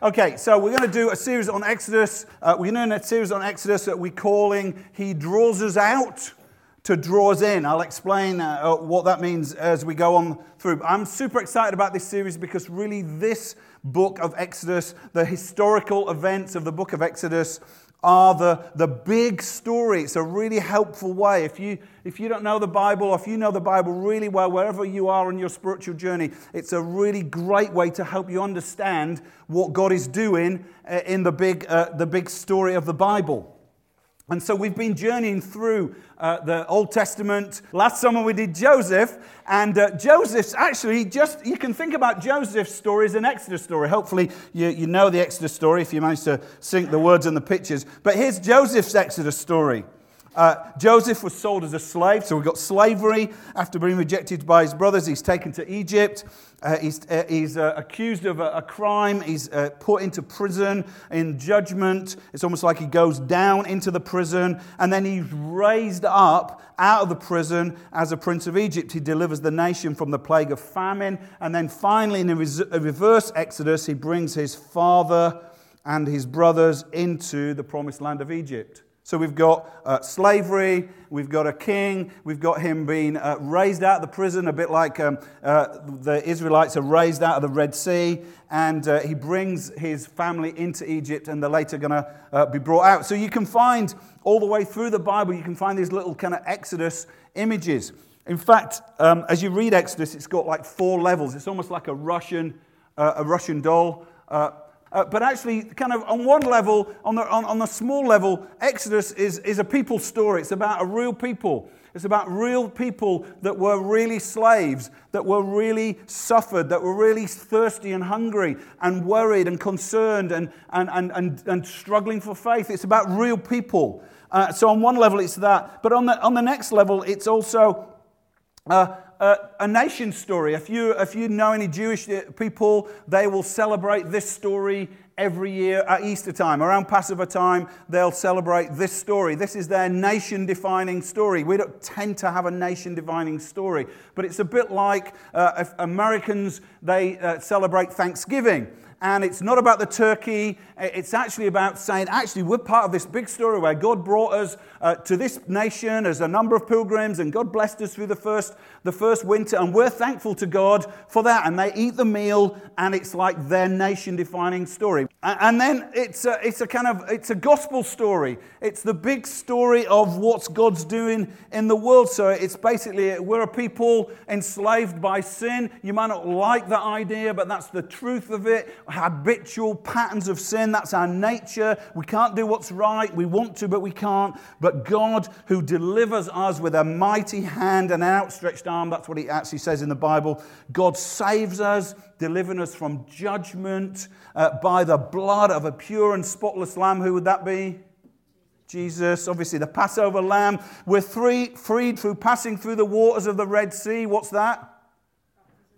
Okay, so we're going to do a series on Exodus. Uh, we're doing a series on Exodus that we're calling He Draws Us Out to Draw Us In. I'll explain uh, uh, what that means as we go on through. I'm super excited about this series because really this book of Exodus, the historical events of the book of Exodus, are the, the big story. It's a really helpful way. If you, if you don't know the Bible, or if you know the Bible really well, wherever you are on your spiritual journey, it's a really great way to help you understand what God is doing uh, in the big, uh, the big story of the Bible. And so we've been journeying through uh, the Old Testament. Last summer we did Joseph, and uh, Joseph's actually just, you can think about Joseph's story as an Exodus story. Hopefully you, you know the Exodus story if you manage to sync the words and the pictures. But here's Joseph's Exodus story. Uh, Joseph was sold as a slave, so we've got slavery. After being rejected by his brothers, he's taken to Egypt. Uh, he's, uh, he's uh, accused of a, a, crime. He's uh, put into prison in judgment. It's almost like he goes down into the prison and then he's raised up out of the prison as a prince of Egypt. He delivers the nation from the plague of famine. And then finally, in a, res- a reverse exodus, he brings his father and his brothers into the promised land of Egypt. So we've got uh, slavery, we've got a king, we've got him being uh, raised out of the prison, a bit like um, uh, the Israelites are raised out of the Red Sea, and uh, he brings his family into Egypt, and they're later going to uh, be brought out. So you can find all the way through the Bible, you can find these little kind of Exodus images. In fact, um, as you read Exodus, it's got like four levels. It's almost like a Russian, uh, a Russian doll. Uh, but actually, kind of on one level, on the, on, on the small level, Exodus is, is a people story. It's about a real people. It's about real people that were really slaves, that were really suffered, that were really thirsty and hungry and worried and concerned and, and, and, and, and struggling for faith. It's about real people. Uh, so, on one level, it's that. But on the, on the next level, it's also. Uh, a, nation story. If you, if you know any Jewish uh, people, they will celebrate this story every year at Easter time. Around Passover time, they'll celebrate this story. This is their nation defining story. We don't tend to have a nation defining story, but it's a bit like uh, Americans, they uh, celebrate Thanksgiving and it's not about the turkey. It's actually about saying, actually, we're part of this big story where God brought us uh, to this nation as a number of pilgrims, and God blessed us through the first, the first winter, and we're thankful to God for that. And they eat the meal, and it's like their nation-defining story. And then it's a, it's a kind of it's a gospel story. It's the big story of what God's doing in the world. So it's basically we're a people enslaved by sin. You might not like that idea, but that's the truth of it habitual patterns of sin. That's our nature. We can't do what's right. We want to, but we can't. But God, who delivers us with a mighty hand and an outstretched arm, that's what he actually says in the Bible. God saves us, delivering us from judgment uh, by the blood of a pure and spotless lamb. Who would that be? Jesus, obviously the Passover lamb. We're free, freed through passing through the waters of the Red Sea. What's that?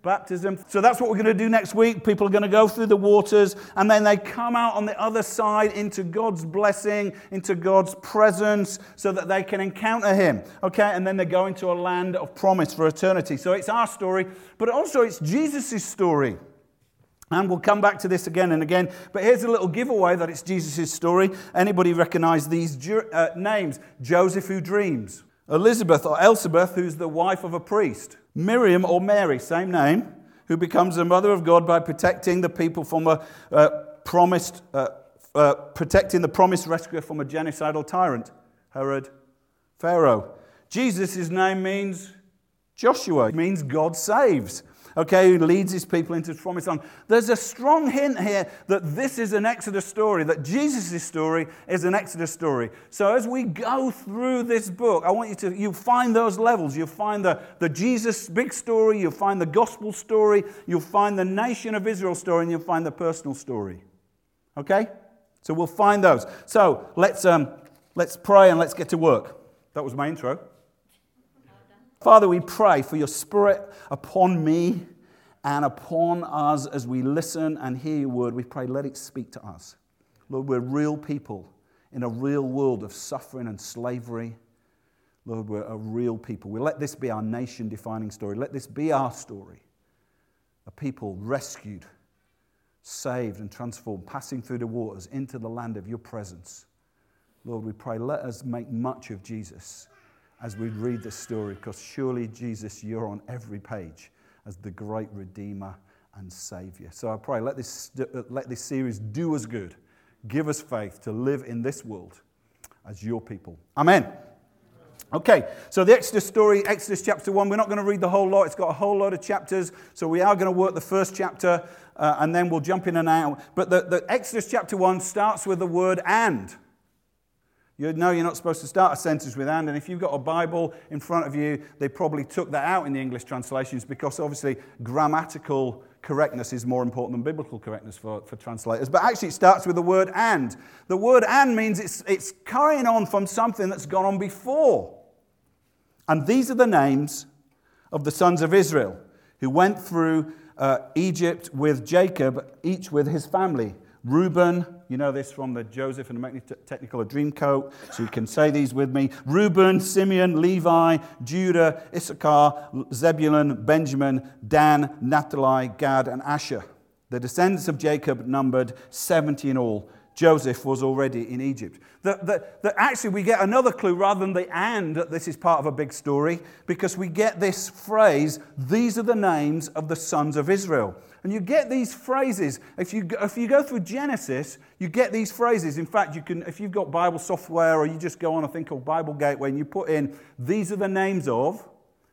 Baptism. So that's what we're going to do next week. People are going to go through the waters and then they come out on the other side into God's blessing, into God's presence, so that they can encounter Him. Okay? And then they go into a land of promise for eternity. So it's our story, but also it's Jesus' story. And we'll come back to this again and again. But here's a little giveaway that it's Jesus' story. Anybody recognize these uh, names? Joseph who dreams. Elizabeth or Elisheba, who's the wife of a priest. Miriam or Mary, same name, who becomes the mother of God by protecting the people from a uh, promised, uh, uh, protecting the promised rescuer from a genocidal tyrant, Herod, Pharaoh. Jesus' name means Joshua, it means God saves. Okay, who leads his people into the promised land. There's a strong hint here that this is an Exodus story, that Jesus' story is an Exodus story. So as we go through this book, I want you to, you find those levels. You'll find the, the Jesus big story, you'll find the gospel story, you'll find the nation of Israel story, and you'll find the personal story. Okay? So we'll find those. So let's, um, let's pray and let's get to work. That was my intro. Father, we pray for your spirit upon me and upon us as we listen and hear your word. We pray, let it speak to us. Lord, we're real people in a real world of suffering and slavery. Lord, we're a real people. We let this be our nation defining story. Let this be our story. A people rescued, saved, and transformed, passing through the waters into the land of your presence. Lord, we pray, let us make much of Jesus as we read this story, because surely, Jesus, you're on every page as the great Redeemer and Savior. So I pray, let this, let this series do us good. Give us faith to live in this world as your people. Amen. Okay, so the Exodus story, Exodus chapter 1, we're not going to read the whole lot. It's got a whole lot of chapters. So we are going to work the first chapter uh, and then we'll jump in and out. But the, the Exodus chapter 1 starts with the word and. You know you're not supposed to start a sentence with and, and if you've got a Bible in front of you, they probably took that out in the English translations because obviously grammatical correctness is more important than biblical correctness for, for translators. But actually, it starts with the word and. The word and means it's, it's carrying on from something that's gone on before. And these are the names of the sons of Israel who went through uh, Egypt with Jacob, each with his family. Reuben, you know this from the Joseph and the Technicolor Dreamcoat, so you can say these with me. Reuben, Simeon, Levi, Judah, Issachar, Zebulun, Benjamin, Dan, Naphtali, Gad, and Asher. The descendants of Jacob numbered 70 in all. Joseph was already in Egypt. That, that, that actually, we get another clue rather than the and that this is part of a big story, because we get this phrase, these are the names of the sons of Israel. And you get these phrases. If you, if you go through Genesis, you get these phrases. In fact, you can, if you've got Bible software or you just go on a thing called Bible Gateway and you put in, these are the names of,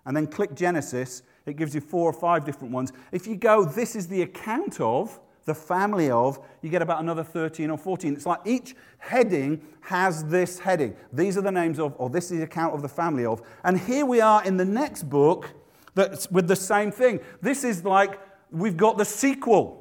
and then click Genesis, it gives you four or five different ones. If you go, this is the account of, the family of, you get about another 13 or 14. It's like each heading has this heading. These are the names of, or this is the account of the family of. And here we are in the next book that's with the same thing. This is like we've got the sequel.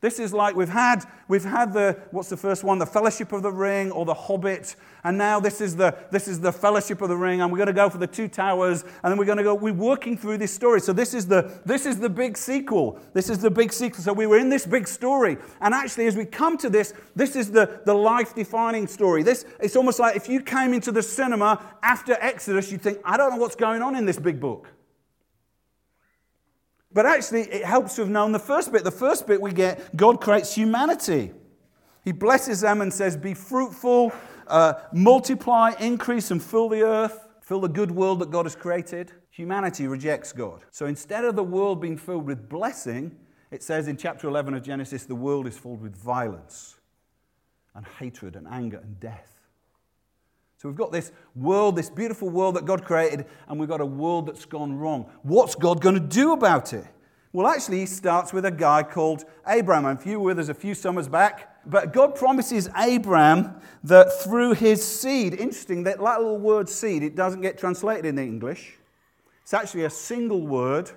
This is like we've had, we've had the, what's the first one? The Fellowship of the Ring or The Hobbit. And now this is the, this is the Fellowship of the Ring. And we're going to go for the Two Towers. And then we're going to go, we're working through this story. So this is the, this is the big sequel. This is the big sequel. So we were in this big story. And actually, as we come to this, this is the, the life defining story. This, it's almost like if you came into the cinema after Exodus, you'd think, I don't know what's going on in this big book. But actually, it helps to have known the first bit. The first bit we get God creates humanity. He blesses them and says, Be fruitful, uh, multiply, increase, and fill the earth, fill the good world that God has created. Humanity rejects God. So instead of the world being filled with blessing, it says in chapter 11 of Genesis, the world is filled with violence and hatred and anger and death. So we've got this world, this beautiful world that God created, and we've got a world that's gone wrong. What's God going to do about it? Well, actually, he starts with a guy called Abraham. And you were us a few summers back, but God promises Abraham that through his seed, interesting, that little word seed, it doesn't get translated in English. It's actually a single word,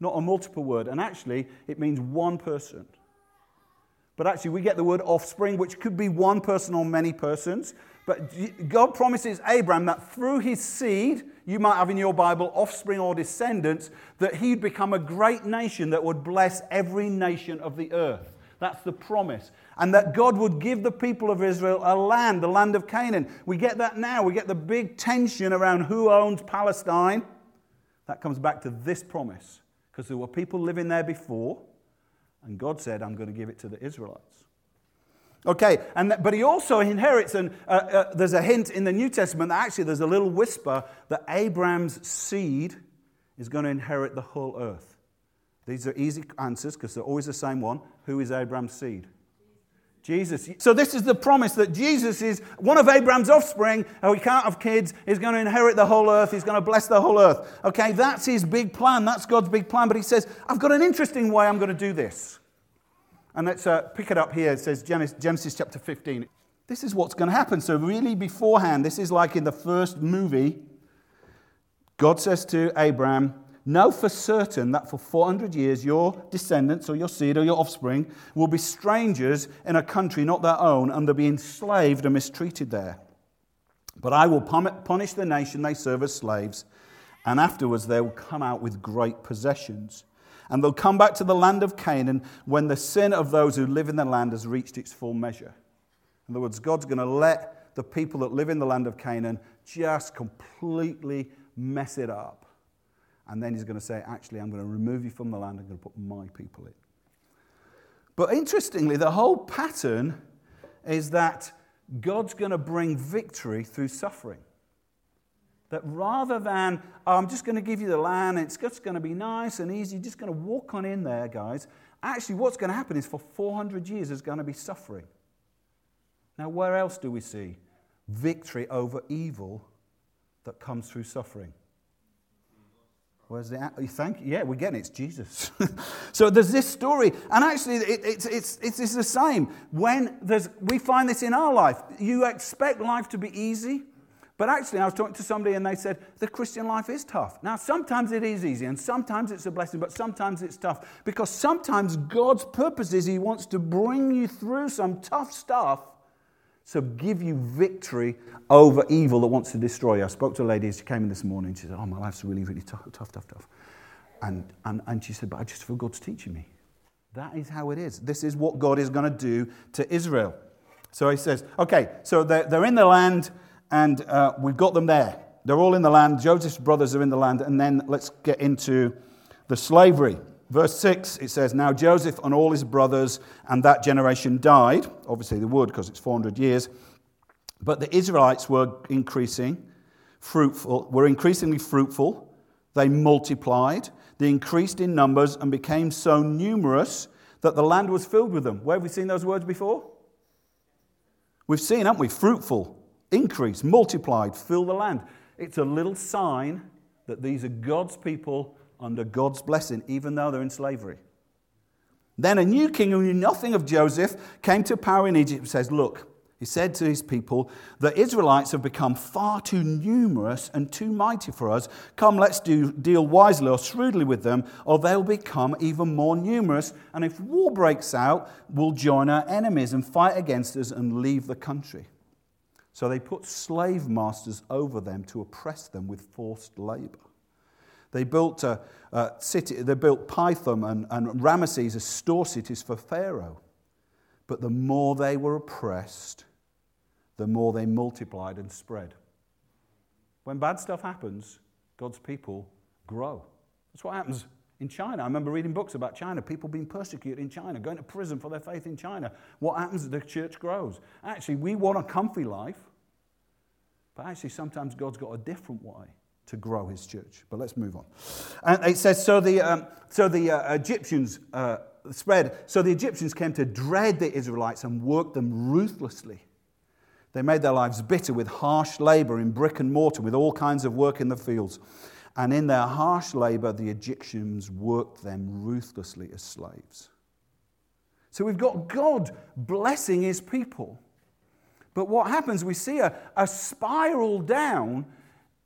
not a multiple word. And actually, it means one person. But actually, we get the word offspring, which could be one person or many persons. But God promises Abraham that through his seed, you might have in your Bible offspring or descendants, that he'd become a great nation that would bless every nation of the earth. That's the promise. And that God would give the people of Israel a land, the land of Canaan. We get that now. We get the big tension around who owns Palestine. That comes back to this promise. Because there were people living there before, and God said, I'm going to give it to the Israelites. Okay, and but he also inherits, and uh, uh, there's a hint in the New Testament that actually there's a little whisper that Abraham's seed is going to inherit the whole earth. These are easy answers because they're always the same one. Who is Abraham's seed? Jesus. So, this is the promise that Jesus is one of Abraham's offspring. Oh, he can't have kids. He's going to inherit the whole earth. He's going to bless the whole earth. Okay, that's his big plan. That's God's big plan. But he says, I've got an interesting way I'm going to do this. And let's uh, pick it up here. It says Genesis, chapter 15. This is what's going to happen. So, really, beforehand, this is like in the first movie. God says to Abraham, Know for certain that for 400 years your descendants or your seed or your offspring will be strangers in a country not their own and they'll be enslaved and mistreated there. But I will punish the nation they serve as slaves, and afterwards they will come out with great possessions. And they'll come back to the land of Canaan when the sin of those who live in the land has reached its full measure. In other words, God's going to let the people that live in the land of Canaan just completely mess it up. And then he's going to say, Actually, I'm going to remove you from the land, I'm going to put my people in. But interestingly, the whole pattern is that God's going to bring victory through suffering. That rather than, oh, I'm just going to give you the land, it's just going to be nice and easy, just going to walk on in there, guys. Actually, what's going to happen is for 400 years, there's going to be suffering. Now, where else do we see victory over evil that comes through suffering? Where's the you think? Yeah, we're getting it. It's Jesus. so there's this story, and actually, it, it's, it's, it's the same. When there's, we find this in our life, you expect life to be easy, but actually, I was talking to somebody, and they said the Christian life is tough. Now, sometimes it is easy, and sometimes it's a blessing, but sometimes it's tough because sometimes God's purpose is He wants to bring you through some tough stuff so give you victory over evil that wants to destroy you. I spoke to a lady, she came in this morning, she said, Oh, my life's really, really tough, tough, tough, tough. And, and, and she said, But I just feel God's teaching me. That is how it is. This is what God is going to do to Israel. So he says, Okay, so they're, they're in the land, and uh, we've got them there. They're all in the land. Joseph's brothers are in the land. And then let's get into the slavery. Verse 6, it says, Now Joseph and all his brothers and that generation died. Obviously, they would because it's 400 years. But the Israelites were increasing, fruitful, were increasingly fruitful. They multiplied. They increased in numbers and became so numerous that the land was filled with them. Where have we seen those words before? We've seen, haven't we? Fruitful, increase, multiplied, fill the land. It's a little sign that these are God's people under God's blessing, even though they're in slavery. Then a new king who knew nothing of Joseph came to power in Egypt and says, Look, he said to his people, The Israelites have become far too numerous and too mighty for us. Come, let's do, deal wisely or shrewdly with them, or they'll become even more numerous. And if war breaks out, we'll join our enemies and fight against us and leave the country. So they put slave masters over them to oppress them with forced labor. They built a, a city, they built Pithom and, and Ramesses as store cities for Pharaoh. But the more they were oppressed, the more they multiplied and spread. When bad stuff happens, God's people grow. That's what happens in China. I remember reading books about China, people being persecuted in China, going to prison for their faith in China. What happens? The church grows. Actually, we want a comfy life, but actually, sometimes God's got a different way to grow his church. But let's move on. And it says, so the, um, so the uh, Egyptians uh, spread, so the Egyptians came to dread the Israelites and worked them ruthlessly. They made their lives bitter with harsh labor in brick and mortar, with all kinds of work in the fields. And in their harsh labor, the Egyptians worked them ruthlessly as slaves. So we've got God blessing his people. But what happens, we see a, a spiral down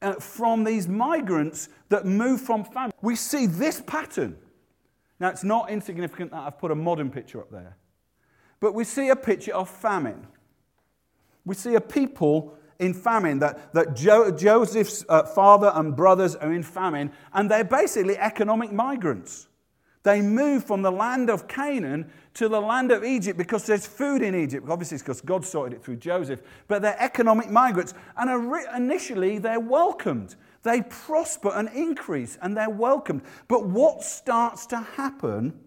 uh, from these migrants that move from famine. We see this pattern. Now, it's not insignificant that I've put a modern picture up there, but we see a picture of famine. We see a people in famine, that, that jo- Joseph's uh, father and brothers are in famine, and they're basically economic migrants. They move from the land of Canaan to the land of Egypt because there's food in Egypt. Obviously, it's because God sorted it through Joseph. But they're economic migrants. And initially, they're welcomed. They prosper and increase, and they're welcomed. But what starts to happen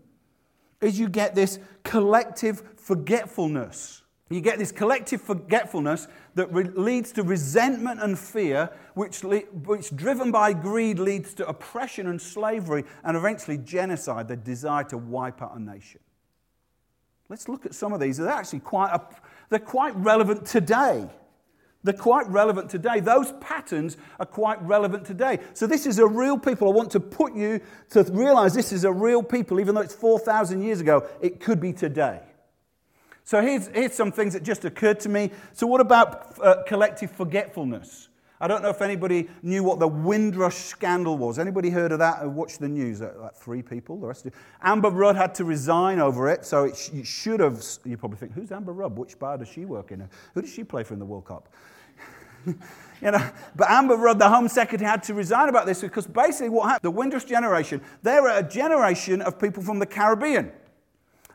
is you get this collective forgetfulness. You get this collective forgetfulness that re- leads to resentment and fear, which, le- which, driven by greed, leads to oppression and slavery, and eventually genocide, the desire to wipe out a nation. Let's look at some of these. They're actually quite, a, they're quite relevant today. They're quite relevant today. Those patterns are quite relevant today. So, this is a real people. I want to put you to realize this is a real people, even though it's 4,000 years ago, it could be today. So, here's, here's some things that just occurred to me. So, what about uh, collective forgetfulness? I don't know if anybody knew what the Windrush scandal was. Anybody heard of that? Watched the news? Uh, like three people. The rest of you. Amber Rudd had to resign over it, so it, sh- it should have. You probably think, who's Amber Rudd? Which bar does she work in? Who does she play for in the World Cup? you know, but Amber Rudd, the Home Secretary, had to resign about this because basically what happened, the Windrush generation, they're a generation of people from the Caribbean.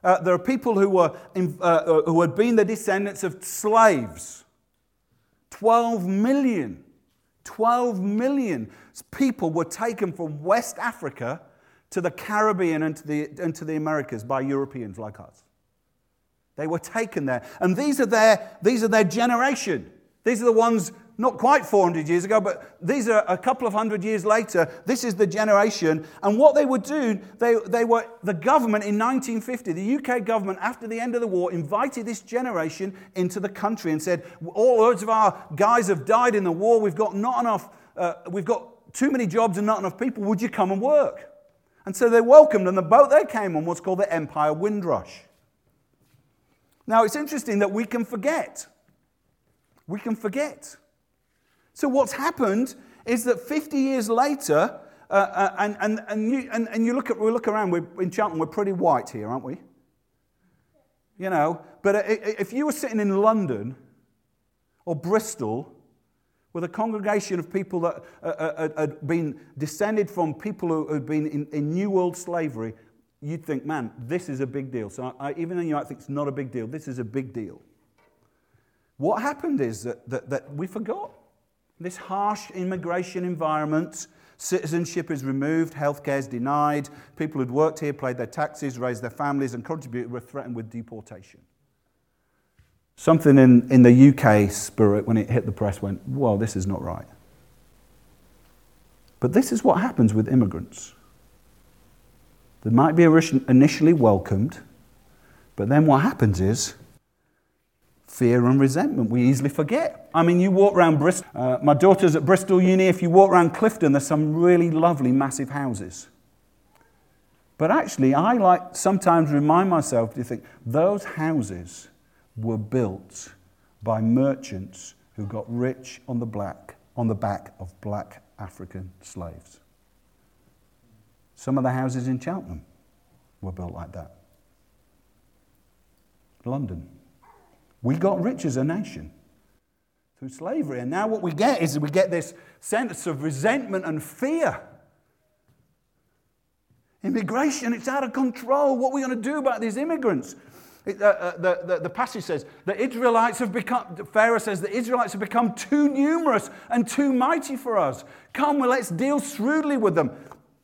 Uh, there are people who, were in, uh, uh who had been the descendants of slaves. 12 million. 12 million people were taken from West Africa to the Caribbean and to the, and to the Americas by Europeans like us. They were taken there. And these are their, these are their generation. These are the ones not quite 400 years ago, but these are a couple of hundred years later. This is the generation. And what they would do, they, they were, the government in 1950, the UK government, after the end of the war, invited this generation into the country and said, All loads of our guys have died in the war. We've got not enough, uh, we've got too many jobs and not enough people. Would you come and work? And so they welcomed, and the boat they came on was called the Empire Windrush. Now, it's interesting that we can forget we can forget. So, what's happened is that 50 years later, uh, uh, and, and, and, you, and, and you look, at, we look around, we're, in Cheltenham, we're pretty white here, aren't we? You know, but if you were sitting in London or Bristol with a congregation of people that uh, uh, had been descended from people who had been in, in New World slavery, you'd think, man, this is a big deal. So I, even though you might think it's not a big deal, this is a big deal. What happened is that, that, that we forgot. This harsh immigration environment, citizenship is removed, healthcare is denied, people who'd worked here, paid their taxes, raised their families, and contributed were threatened with deportation. Something in, in the UK spirit, when it hit the press, went, well, this is not right. But this is what happens with immigrants. They might be initially welcomed, but then what happens is fear and resentment. We easily forget. I mean, you walk around Bristol, uh, my daughter's at Bristol Uni. If you walk around Clifton, there's some really lovely, massive houses. But actually, I like sometimes remind myself to think those houses were built by merchants who got rich on the black on the back of black African slaves. Some of the houses in Cheltenham were built like that. London. We got rich as a nation through slavery. And now what we get is we get this sense of resentment and fear. Immigration, it's out of control. What are we going to do about these immigrants? It, uh, uh, the, the, the, passage says the Israelites have become, Pharaoh says, the Israelites have become too numerous and too mighty for us. Come, well, let's deal shrewdly with them.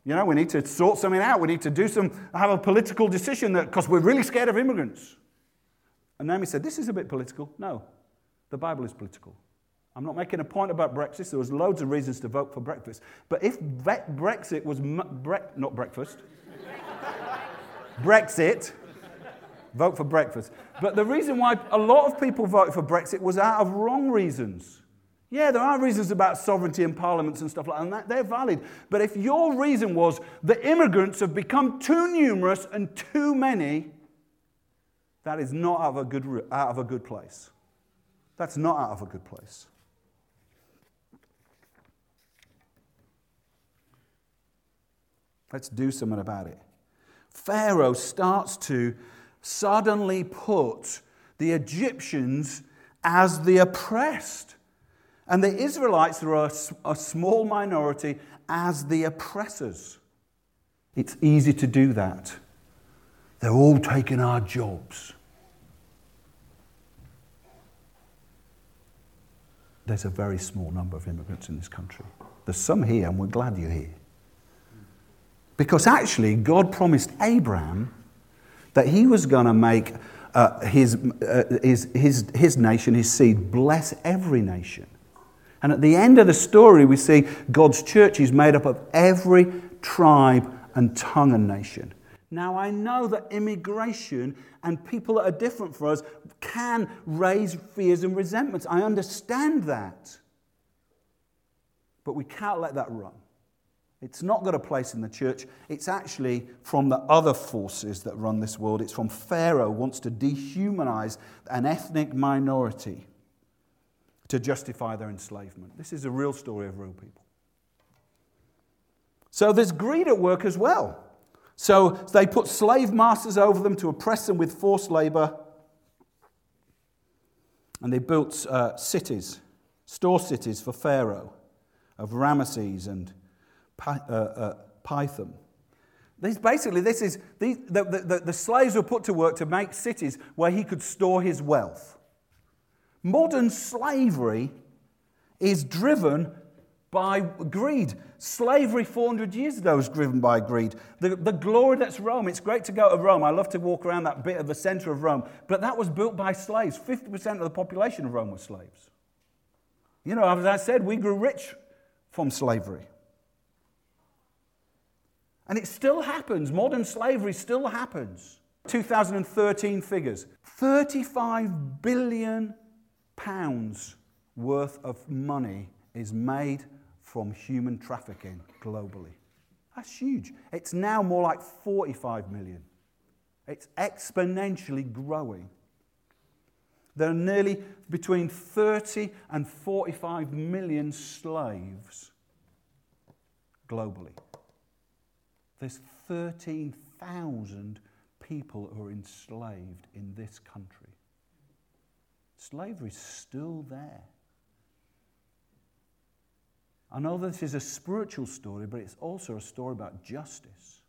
You know, we need to sort something out. We need to do some, have a political decision because we're really scared of immigrants. And Naomi said, This is a bit political. No, the Bible is political. I'm not making a point about Brexit. There was loads of reasons to vote for breakfast. But if Brexit was bre- not breakfast, Brexit, vote for breakfast. But the reason why a lot of people voted for Brexit was out of wrong reasons. Yeah, there are reasons about sovereignty and parliaments and stuff like that, and that, they're valid. But if your reason was the immigrants have become too numerous and too many, that is not out of a good, out of a good place. That's not out of a good place. Let's do something about it. Pharaoh starts to suddenly put the Egyptians as the oppressed. And the Israelites are a, a, small minority as the oppressors. It's easy to do that. They're all taking our jobs. There's a very small number of immigrants in this country. There's some here, and we're glad you're here. Because actually, God promised Abraham that he was going to make uh, his, uh, his, his, his nation, his seed, bless every nation. And at the end of the story, we see God's church is made up of every tribe and tongue and nation. Now, I know that immigration and people that are different for us can raise fears and resentments. I understand that. But we can't let that run. It's not got a place in the church. It's actually from the other forces that run this world. It's from Pharaoh wants to dehumanize an ethnic minority to justify their enslavement. This is a real story of real people. So there's greed at work as well. So they put slave masters over them to oppress them with forced labor. And they built uh, cities, store cities for Pharaoh of Ramesses and Pi- uh, uh. These, basically, this is, these, the, the, the slaves were put to work to make cities where he could store his wealth. Modern slavery is driven by greed. Slavery 400 years ago was driven by greed. The, the glory that's Rome, it's great to go to Rome. I love to walk around that bit of the center of Rome, but that was built by slaves. 50% of the population of Rome was slaves. You know, as I said, we grew rich from slavery. And it still happens. Modern slavery still happens. 2013 figures 35 billion pounds worth of money is made from human trafficking globally. That's huge. It's now more like 45 million. It's exponentially growing. There are nearly between 30 and 45 million slaves globally. There's 13,000 people who are enslaved in this country. Slavery is still there. I know this is a spiritual story, but it's also a story about justice.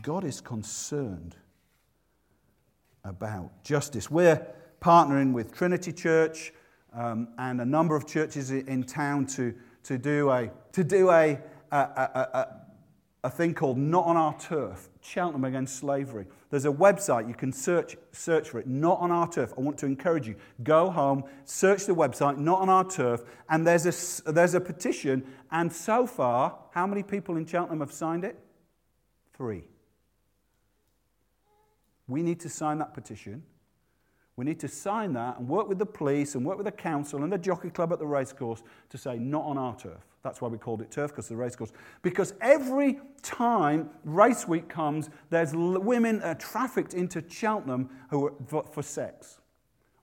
God is concerned about justice. We're partnering with Trinity Church um, and a number of churches in town to, to do a, to do a, a, a, a thing called Not on Our Turf, Cheltenham Against Slavery. There's a website, you can search, search for it, Not on Our Turf. I want to encourage you. Go home, search the website, Not on Our Turf, and there's a, there's a petition. And so far, how many people in Cheltenham have signed it? Three. We need to sign that petition. We need to sign that and work with the police and work with the council and the jockey club at the racecourse to say, not on our turf. That's why we called it turf, because the racecourse. Because every time race week comes, there's women uh, trafficked into Cheltenham who are, for, for sex.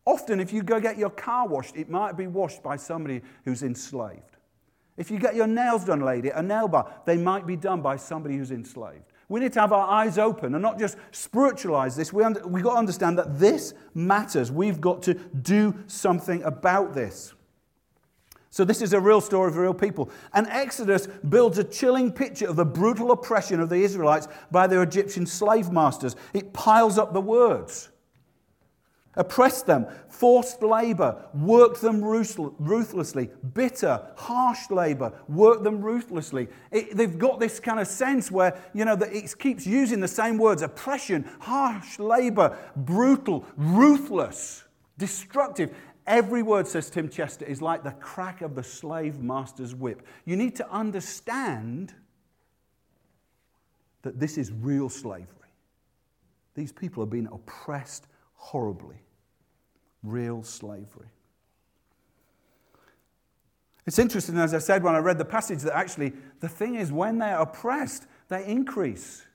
Often, if you go get your car washed, it might be washed by somebody who's enslaved. If you get your nails done, lady, a nail bar, they might be done by somebody who's enslaved. We need to have our eyes open and not just spiritualize this. We under, we've got to understand that this matters. We've got to do something about this. So, this is a real story of real people. And Exodus builds a chilling picture of the brutal oppression of the Israelites by their Egyptian slave masters. It piles up the words oppressed them, forced labor, worked them ruthlessly, bitter, harsh labor, worked them ruthlessly. It, they've got this kind of sense where, you know, that it keeps using the same words oppression, harsh labor, brutal, ruthless, destructive. Every word, says Tim Chester, is like the crack of the slave master's whip. You need to understand that this is real slavery. These people are being oppressed horribly real slavery. It's interesting, as I said when I read the passage, that actually the thing is when they're oppressed, they increase.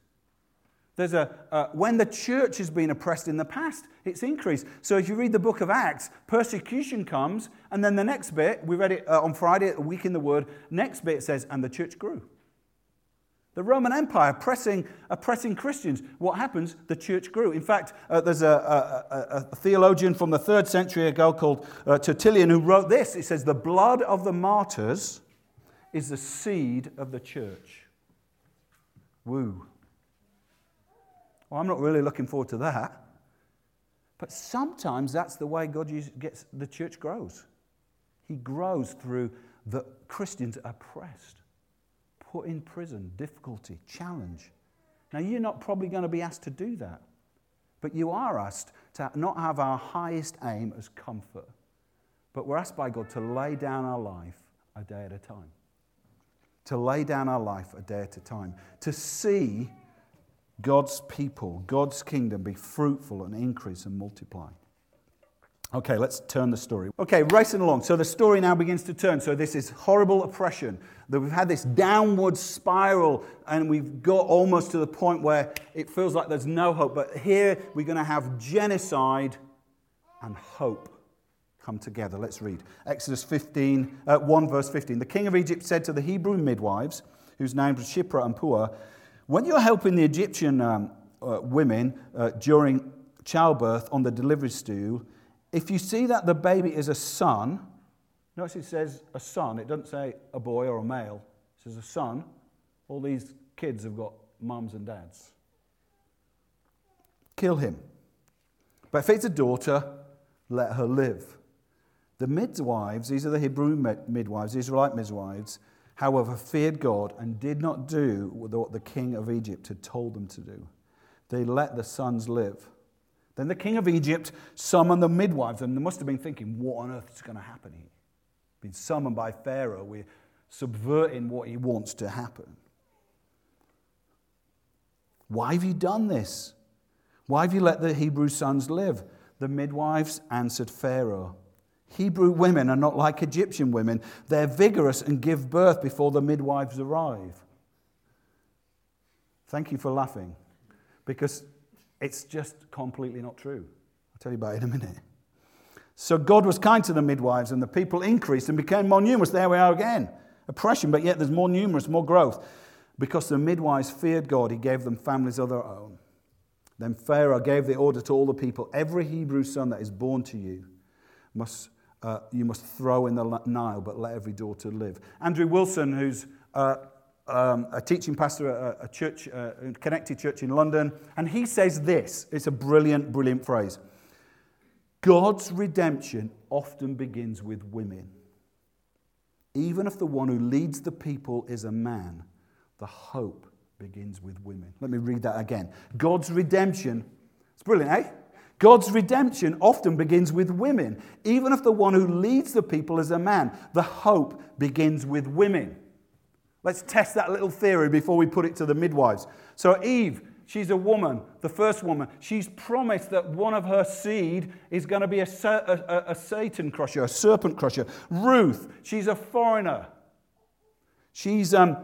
There's a, uh, when the church has been oppressed in the past, it's increased. So if you read the book of Acts, persecution comes, and then the next bit, we read it uh, on Friday, a week in the Word, next bit says, and the church grew. The Roman Empire oppressing, oppressing Christians. What happens? The church grew. In fact, uh, there's a, a, a, a, theologian from the third century ago called uh, Tertullian who wrote this. It says, The blood of the martyrs is the seed of the church. Woo. Well, I'm not really looking forward to that. But sometimes that's the way God gets the church grows. He grows through the Christians oppressed put in prison, difficulty, challenge. Now, you're not probably going to be asked to do that, but you are asked to not have our highest aim as comfort, but we're asked by God to lay down our life a day at a time. To lay down our life a day at a time. To see God's people, God's kingdom be fruitful and increase and multiply. Okay, let's turn the story. Okay, racing along. So the story now begins to turn. So this is horrible oppression. That we've had this downward spiral, and we've got almost to the point where it feels like there's no hope. But here we're going to have genocide and hope come together. Let's read Exodus 15, uh, 1, verse 15. The king of Egypt said to the Hebrew midwives, whose names were Shiphrah and Puah, When you're helping the Egyptian um, uh, women uh, during childbirth on the delivery stool, if you see that the baby is a son, notice it says a son, it doesn't say a boy or a male, it says a son. All these kids have got mums and dads. Kill him. But if it's a daughter, let her live. The midwives, these are the Hebrew midwives, Israelite midwives, however, feared God and did not do what the king of Egypt had told them to do. They let the sons live. Then the king of Egypt summoned the midwives, and they must have been thinking, what on earth is going to happen here? Been summoned by Pharaoh. We're subverting what he wants to happen. Why have you done this? Why have you let the Hebrew sons live? The midwives answered Pharaoh. Hebrew women are not like Egyptian women. They're vigorous and give birth before the midwives arrive. Thank you for laughing, because it's just completely not true. I'll tell you about it in a minute. So God was kind to the midwives, and the people increased and became more numerous. There we are again. Oppression, but yet there's more numerous, more growth. Because the midwives feared God, he gave them families of their own. Then Pharaoh gave the order to all the people every Hebrew son that is born to you must, uh, you must throw in the Nile, but let every daughter live. Andrew Wilson, who's uh, um, a teaching pastor at a, church, uh, a connected church in London, and he says this it's a brilliant, brilliant phrase. God's redemption often begins with women. Even if the one who leads the people is a man, the hope begins with women. Let me read that again. God's redemption, it's brilliant, eh? God's redemption often begins with women. Even if the one who leads the people is a man, the hope begins with women. Let's test that little theory before we put it to the midwives. So, Eve, she's a woman, the first woman. She's promised that one of her seed is going to be a, a, a Satan crusher, a serpent crusher. Ruth, she's a foreigner. She's, um,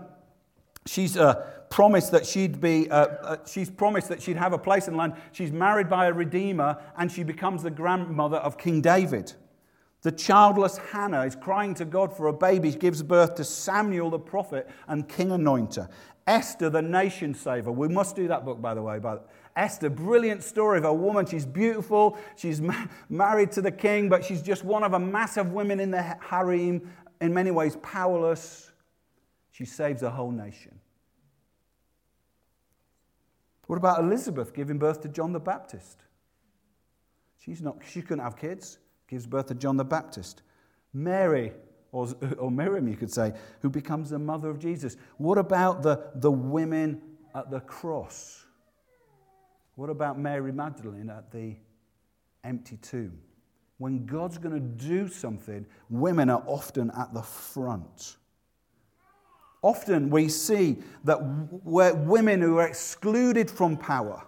she's uh, promised that she'd be, uh, uh, she's promised that she'd have a place in the land. She's married by a redeemer, and she becomes the grandmother of King David. The childless Hannah is crying to God for a baby, she gives birth to Samuel the prophet and king anointer. Esther, the nation saver. We must do that book, by the way. But Esther, brilliant story of a woman. She's beautiful. She's ma- married to the king, but she's just one of a mass of women in the harem, in many ways powerless. She saves a whole nation. What about Elizabeth giving birth to John the Baptist? She's not, she couldn't have kids gives birth to John the Baptist. Mary, or, or Miriam, you could say, who becomes the mother of Jesus. What about the, the women at the cross? What about Mary Magdalene at the empty tomb? When God's going to do something, women are often at the front. Often we see that women who are excluded from power,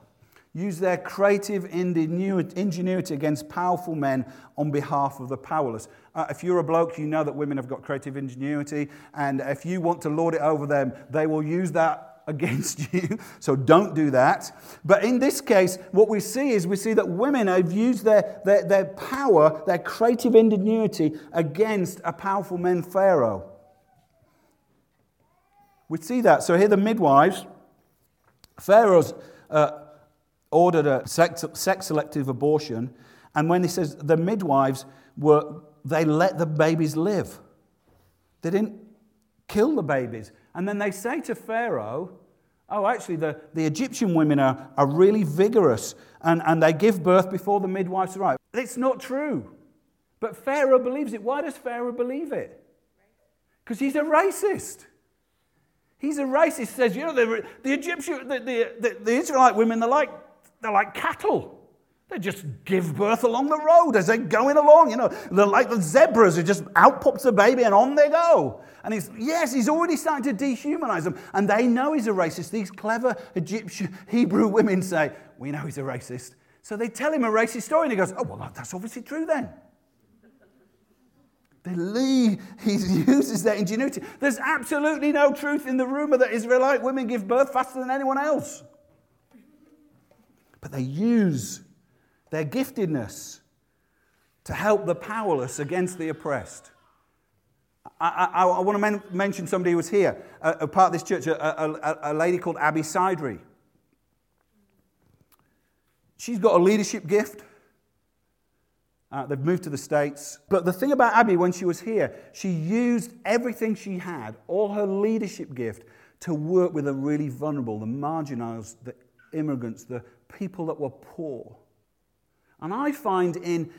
use their creative ingenuity against powerful men on behalf of the powerless. Uh, if you're a bloke, you know that women have got creative ingenuity, and if you want to lord it over them, they will use that against you. So don't do that. But in this case, what we see is we see that women have used their, their, their power, their creative ingenuity against a powerful man, Pharaoh. We see that. So here the midwives, Pharaoh's. Uh, ordered a sex, sex selective abortion. And when he says the midwives were, they let the babies live. They didn't kill the babies. And then they say to Pharaoh, oh, actually, the, the Egyptian women are, are really vigorous and, and they give birth before the midwives arrive. It's not true. But Pharaoh believes it. Why does Pharaoh believe it? Because he's a racist. He's a racist. Says, you know, the, the Egyptian, the, the, the, Israelite women, they're like they're like cattle. They just give birth along the road as they're going along. You know, they're like the zebras who just out pops the baby and on they go. And he's, yes, he's already starting to dehumanize them. And they know he's a racist. These clever Egyptian Hebrew women say, We know he's a racist. So they tell him a racist story and he goes, Oh, well, that's obviously true then. They he uses their ingenuity. There's absolutely no truth in the rumor that Israelite women give birth faster than anyone else. But they use their giftedness to help the powerless against the oppressed. I, I, I want to men- mention somebody who was here, a, a part of this church, a, a, a lady called Abby Sidry. She's got a leadership gift. Uh, they've moved to the States. But the thing about Abby, when she was here, she used everything she had, all her leadership gift, to work with the really vulnerable, the marginalized, the immigrants, the people that were poor. And I find in,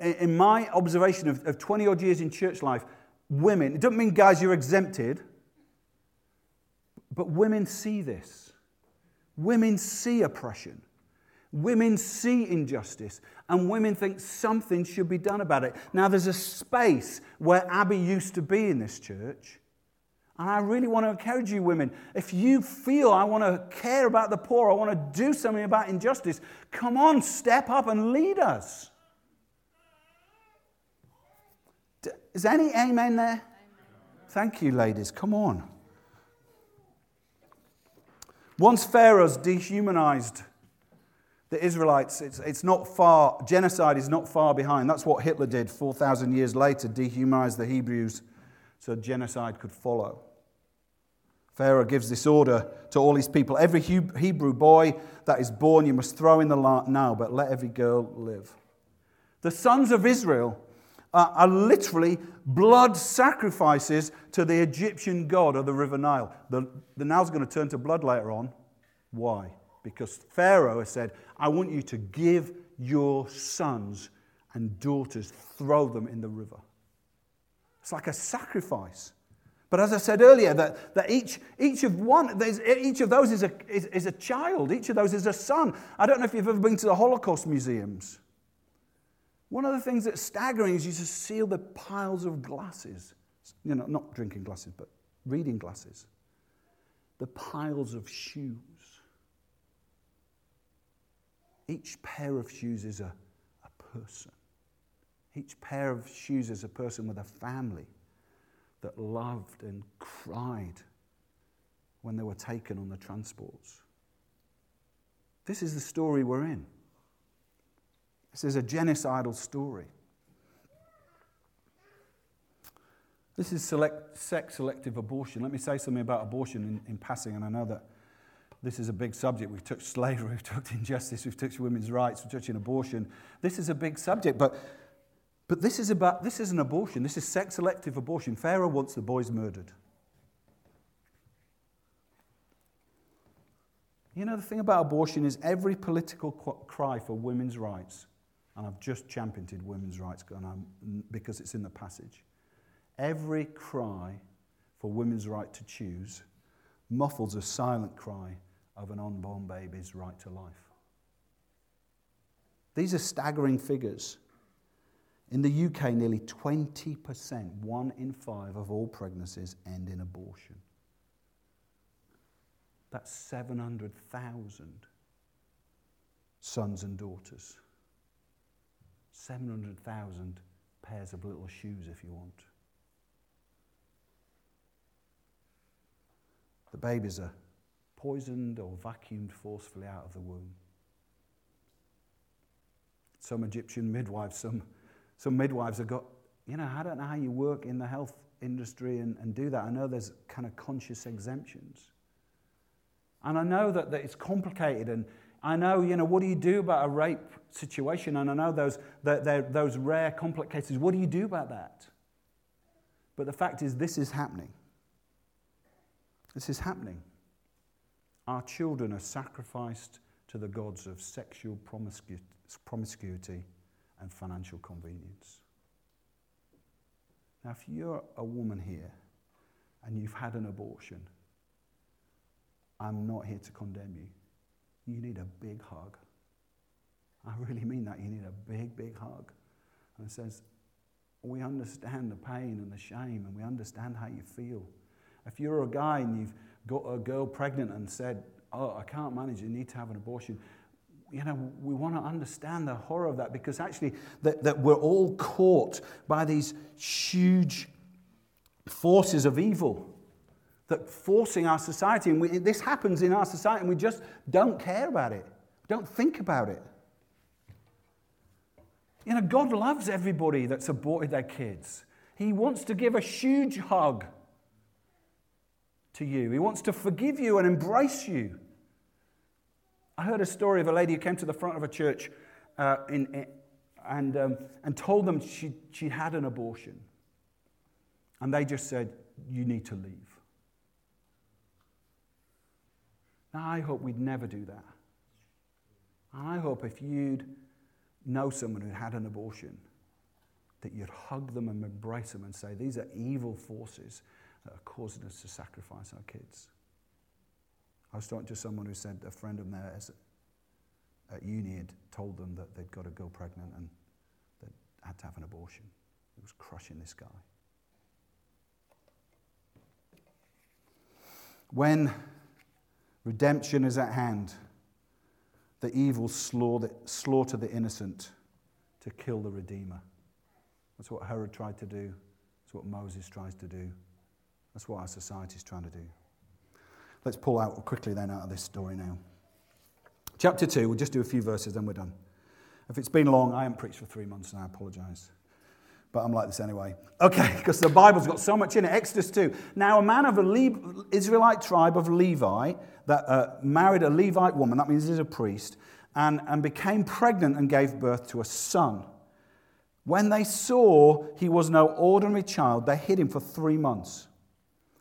in my observation of, of 20 odd years in church life, women, it doesn't mean guys you're exempted, but women see this. Women see oppression. Women see injustice and women think something should be done about it. Now, there's a space where Abby used to be in this church. And I really want to encourage you, women. If you feel I want to care about the poor, I want to do something about injustice, come on, step up and lead us. Is any amen there? Thank you, ladies. Come on. Once Pharaoh's dehumanized the Israelites, it's, it's not far, genocide is not far behind. That's what Hitler did 4,000 years later, dehumanize the Hebrews so genocide could follow. Pharaoh gives this order to all his people Every Hebrew boy that is born you must throw in the lot now, but let every girl live. The sons of Israel are, are literally blood sacrifices to the Egyptian god of the River Nile. The, the Nile's going to turn to blood later on. Why? Because Pharaoh has said, I want you to give your sons and daughters, throw them in the river. It's like a sacrifice. But as I said earlier, that, that each, each of one, each of those is a, is, is a child, each of those is a son. I don't know if you've ever been to the Holocaust museums. One of the things that's staggering is you just see the piles of glasses. You know, not drinking glasses, but reading glasses. The piles of shoes. Each pair of shoes is a, a person. Each pair of shoes is a person with a family that loved and cried when they were taken on the transports. This is the story we're in. This is a genocidal story. This is select, sex selective abortion. Let me say something about abortion in, in passing, and I know that this is a big subject. We've touched slavery, we've touched injustice, we've touched women's rights, we've touched abortion. This is a big subject, but, but this, is about, this is an abortion. This is sex selective abortion. Pharaoh wants the boys murdered. You know, the thing about abortion is every political cry for women's rights, and I've just championed women's rights because it's in the passage. Every cry for women's right to choose muffles a silent cry of an unborn baby's right to life. These are staggering figures. In the UK, nearly 20%, one in five of all pregnancies end in abortion. That's 700,000 sons and daughters. 700,000 pairs of little shoes, if you want. The babies are poisoned or vacuumed forcefully out of the womb. Some Egyptian midwives, some, some midwives have got, you know, I don't know how you work in the health industry and, and do that. I know there's kind of conscious exemptions. And I know that, that it's complicated and I know, you know, what do you do about a rape situation? And I know those, that those rare, complex cases. What do you do about that? But the fact is, this is happening. This is happening. Our children are sacrificed to the gods of sexual promiscuity and financial convenience. Now, if you're a woman here and you've had an abortion, I'm not here to condemn you. You need a big hug. I really mean that. You need a big, big hug. And it says, we understand the pain and the shame, and we understand how you feel. If you're a guy and you've got a girl pregnant and said, Oh, I can't manage, you need to have an abortion, you know, we want to understand the horror of that because actually, that, that we're all caught by these huge forces of evil that forcing our society. And we, this happens in our society, and we just don't care about it, don't think about it. You know, God loves everybody that's aborted their kids. He wants to give a huge hug to you, He wants to forgive you and embrace you. I heard a story of a lady who came to the front of a church uh, in, in, and, um, and told them she, she had an abortion. And they just said, You need to leave. Now, I hope we'd never do that. I hope if you'd know someone who had an abortion, that you'd hug them and embrace them and say, These are evil forces that are causing us to sacrifice our kids. I was talking to someone who said a friend of theirs at uni had told them that they'd got a girl pregnant and they had to have an abortion. It was crushing this guy. When redemption is at hand, the evil slaughter the innocent to kill the Redeemer. That's what Herod tried to do. That's what Moses tries to do. That's what our society is trying to do. Let's pull out quickly then out of this story now. Chapter 2, we'll just do a few verses, then we're done. If it's been long, I haven't preached for three months and I apologize. But I'm like this anyway. Okay, because the Bible's got so much in it. Exodus 2. Now, a man of the Israelite tribe of Levi that uh, married a Levite woman, that means he's a priest, and, and became pregnant and gave birth to a son. When they saw he was no ordinary child, they hid him for three months.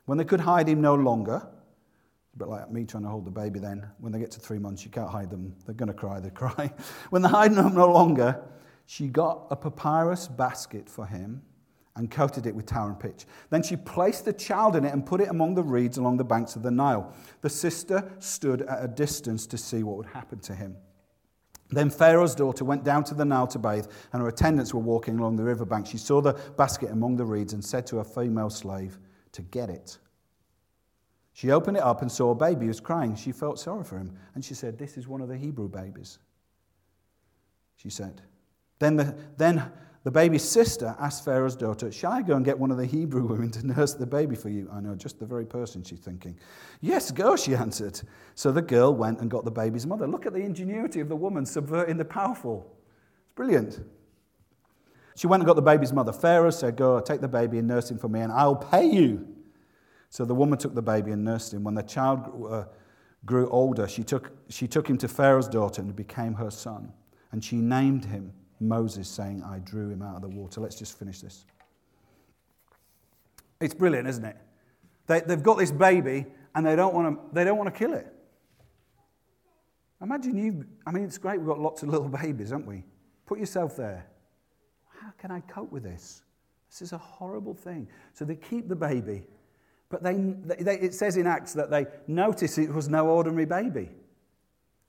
When they could hide him no longer, a bit like me trying to hold the baby then. When they get to three months, you can't hide them. They're going to cry, they cry. when they're hiding them no longer, she got a papyrus basket for him and coated it with tar and pitch. Then she placed the child in it and put it among the reeds along the banks of the Nile. The sister stood at a distance to see what would happen to him. Then Pharaoh's daughter went down to the Nile to bathe, and her attendants were walking along the riverbank. She saw the basket among the reeds and said to her female slave to get it. She opened it up and saw a baby who was crying. She felt sorry for him. And she said, This is one of the Hebrew babies. She said. Then the, then the baby's sister asked Pharaoh's daughter, Shall I go and get one of the Hebrew women to nurse the baby for you? I know, just the very person she's thinking. Yes, go, she answered. So the girl went and got the baby's mother. Look at the ingenuity of the woman subverting the powerful. It's brilliant. She went and got the baby's mother. Pharaoh said, Go, take the baby and nurse him for me, and I'll pay you. So the woman took the baby and nursed him. When the child grew, uh, grew older, she took, she took him to Pharaoh's daughter and became her son. And she named him Moses, saying, I drew him out of the water. Let's just finish this. It's brilliant, isn't it? They, they've got this baby and they don't want to, they don't want to kill it. Imagine you, I mean, it's great we've got lots of little babies, haven't we? Put yourself there. Can I cope with this? This is a horrible thing. So they keep the baby but they, they, it says in Acts that they notice it was no ordinary baby.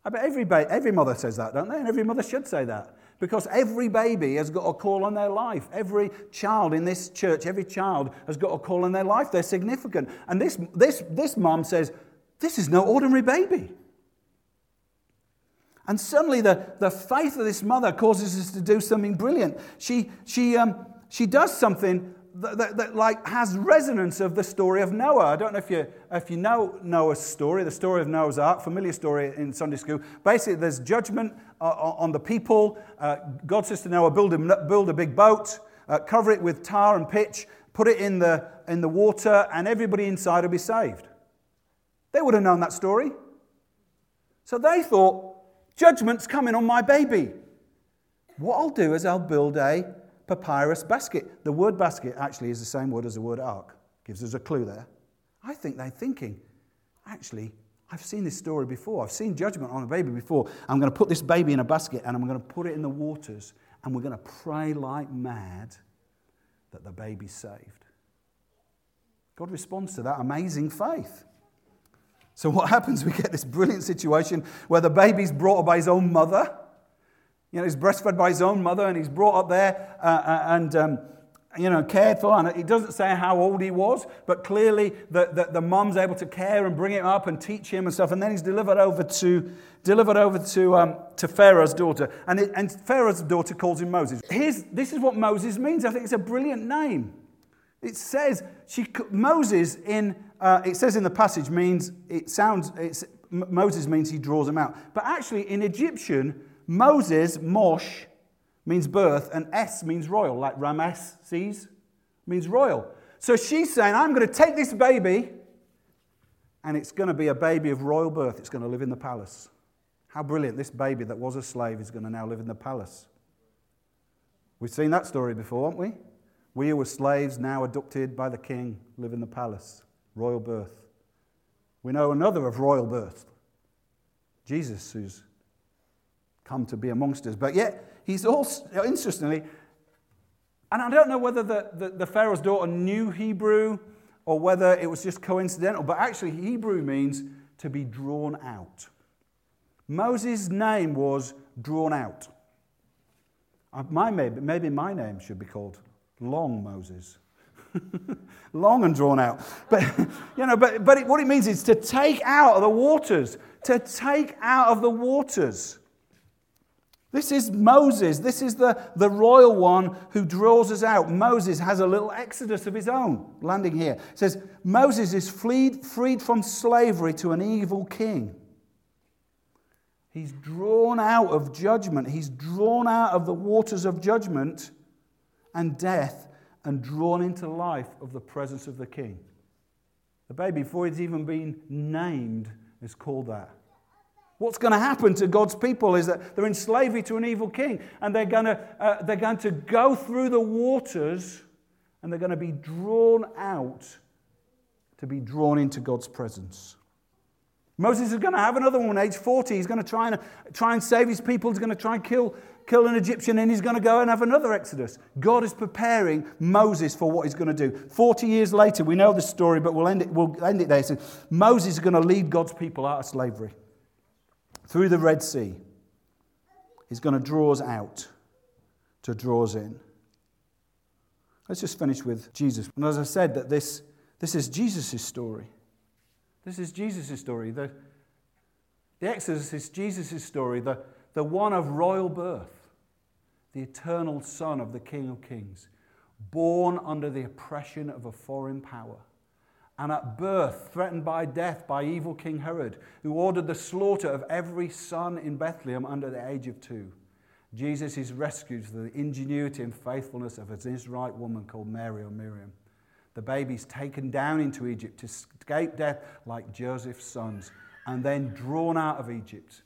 I bet every, ba- every mother says that, don't they? And every mother should say that. Because every baby has got a call on their life. Every child in this church, every child has got a call on their life. They're significant. And this, this, this mom says, This is no ordinary baby. And suddenly, the, the faith of this mother causes us to do something brilliant. She, she, um, she does something that, that, that, like has resonance of the story of Noah. I don't know if you, if you know Noah's story, the story of Noah's Ark, familiar story in Sunday school. Basically, there's judgment uh, on the people. Uh, God says to Noah, build a, build a big boat, uh, cover it with tar and pitch, put it in the, in the water, and everybody inside will be saved. They would have known that story. So they thought, judgment's coming on my baby. What I'll do is I'll build a papyrus basket. The word basket actually is the same word as the word ark. Gives us a clue there. I think they're thinking, actually, I've seen this story before. I've seen judgment on a baby before. I'm going to put this baby in a basket and I'm going to put it in the waters and we're going to pray like mad that the baby's saved. God responds to that amazing faith. So, what happens? We get this brilliant situation where the baby's brought up by his own mother You know, he's breastfed by his own mother and he's brought up there uh, uh and, um, you know, cared for. And it doesn't say how old he was, but clearly the, the, the mum's able to care and bring him up and teach him and stuff. And then he's delivered over to, delivered over to, um, to Pharaoh's daughter. And, it, and Pharaoh's daughter calls him Moses. Here's, this is what Moses means. I think it's a brilliant name. It says, she, Moses in, uh, it says in the passage means, it sounds, Moses means he draws him out. But actually in Egyptian, Moses, Mosh, means birth, and S means royal, like Ramesses means royal. So she's saying, I'm going to take this baby, and it's going to be a baby of royal birth. It's going to live in the palace. How brilliant. This baby that was a slave is going to now live in the palace. We've seen that story before, haven't we? We who were slaves, now adopted by the king, live in the palace. Royal birth. We know another of royal birth Jesus, who's come to be amongst us. But yet, he's also, interestingly, and I don't know whether the, the, the, Pharaoh's daughter knew Hebrew or whether it was just coincidental, but actually, Hebrew means to be drawn out. Moses' name was drawn out. Uh, my, maybe, maybe my name should be called Long Moses. Long and drawn out. But, you know, but, but it, what it means is to take out of the waters, to take out of the waters. This is Moses. This is the, the royal one who draws us out. Moses has a little exodus of his own landing here. It says, Moses is freed, freed from slavery to an evil king. He's drawn out of judgment. He's drawn out of the waters of judgment and death and drawn into life of the presence of the king. The baby, before it's even been named, is called that. What's going to happen to God's people is that they're in slavery to an evil king, and they're going to, uh, they're going to go through the waters and they're going to be drawn out to be drawn into God's presence. Moses is going to have another one, age 40. He's going to try and, try and save his people. He's going to try and kill, kill an Egyptian, and he's going to go and have another exodus. God is preparing Moses for what he's going to do. 40 years later, we know the story, but we'll end it, we'll end it there. So Moses is going to lead God's people out of slavery through the Red Sea. He's going to draw us out to draw us in. Let's just finish with Jesus. And as I said, that this, this is Jesus' story. This is Jesus' story. The, the Exodus is Jesus' story, the, the one of royal birth, the eternal Son of the King of Kings, born under the oppression of a foreign power and at birth threatened by death by evil King Herod, who ordered the slaughter of every son in Bethlehem under the age of two. Jesus is rescued through the ingenuity and faithfulness of an Israelite woman called Mary or Miriam. The baby's taken down into Egypt to escape death like Joseph's sons, and then drawn out of Egypt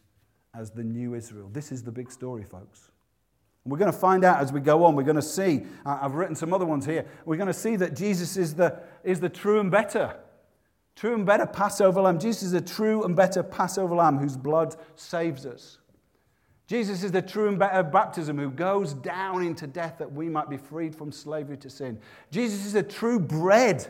as the new Israel. This is the big story, folks. We're going to find out as we go on. We're going to see, I've written some other ones here. We're going to see that Jesus is the, is the true and better, true and better Passover lamb. Jesus is a true and better Passover lamb whose blood saves us. Jesus is the true and better baptism who goes down into death that we might be freed from slavery to sin. Jesus is the true bread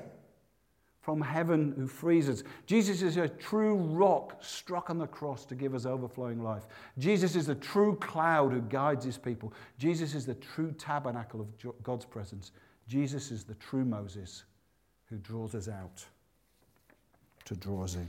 from heaven who frees us. Jesus is a true rock struck on the cross to give us overflowing life. Jesus is the true cloud who guides his people. Jesus is the true tabernacle of God's presence. Jesus is the true Moses who draws us out to draw us in.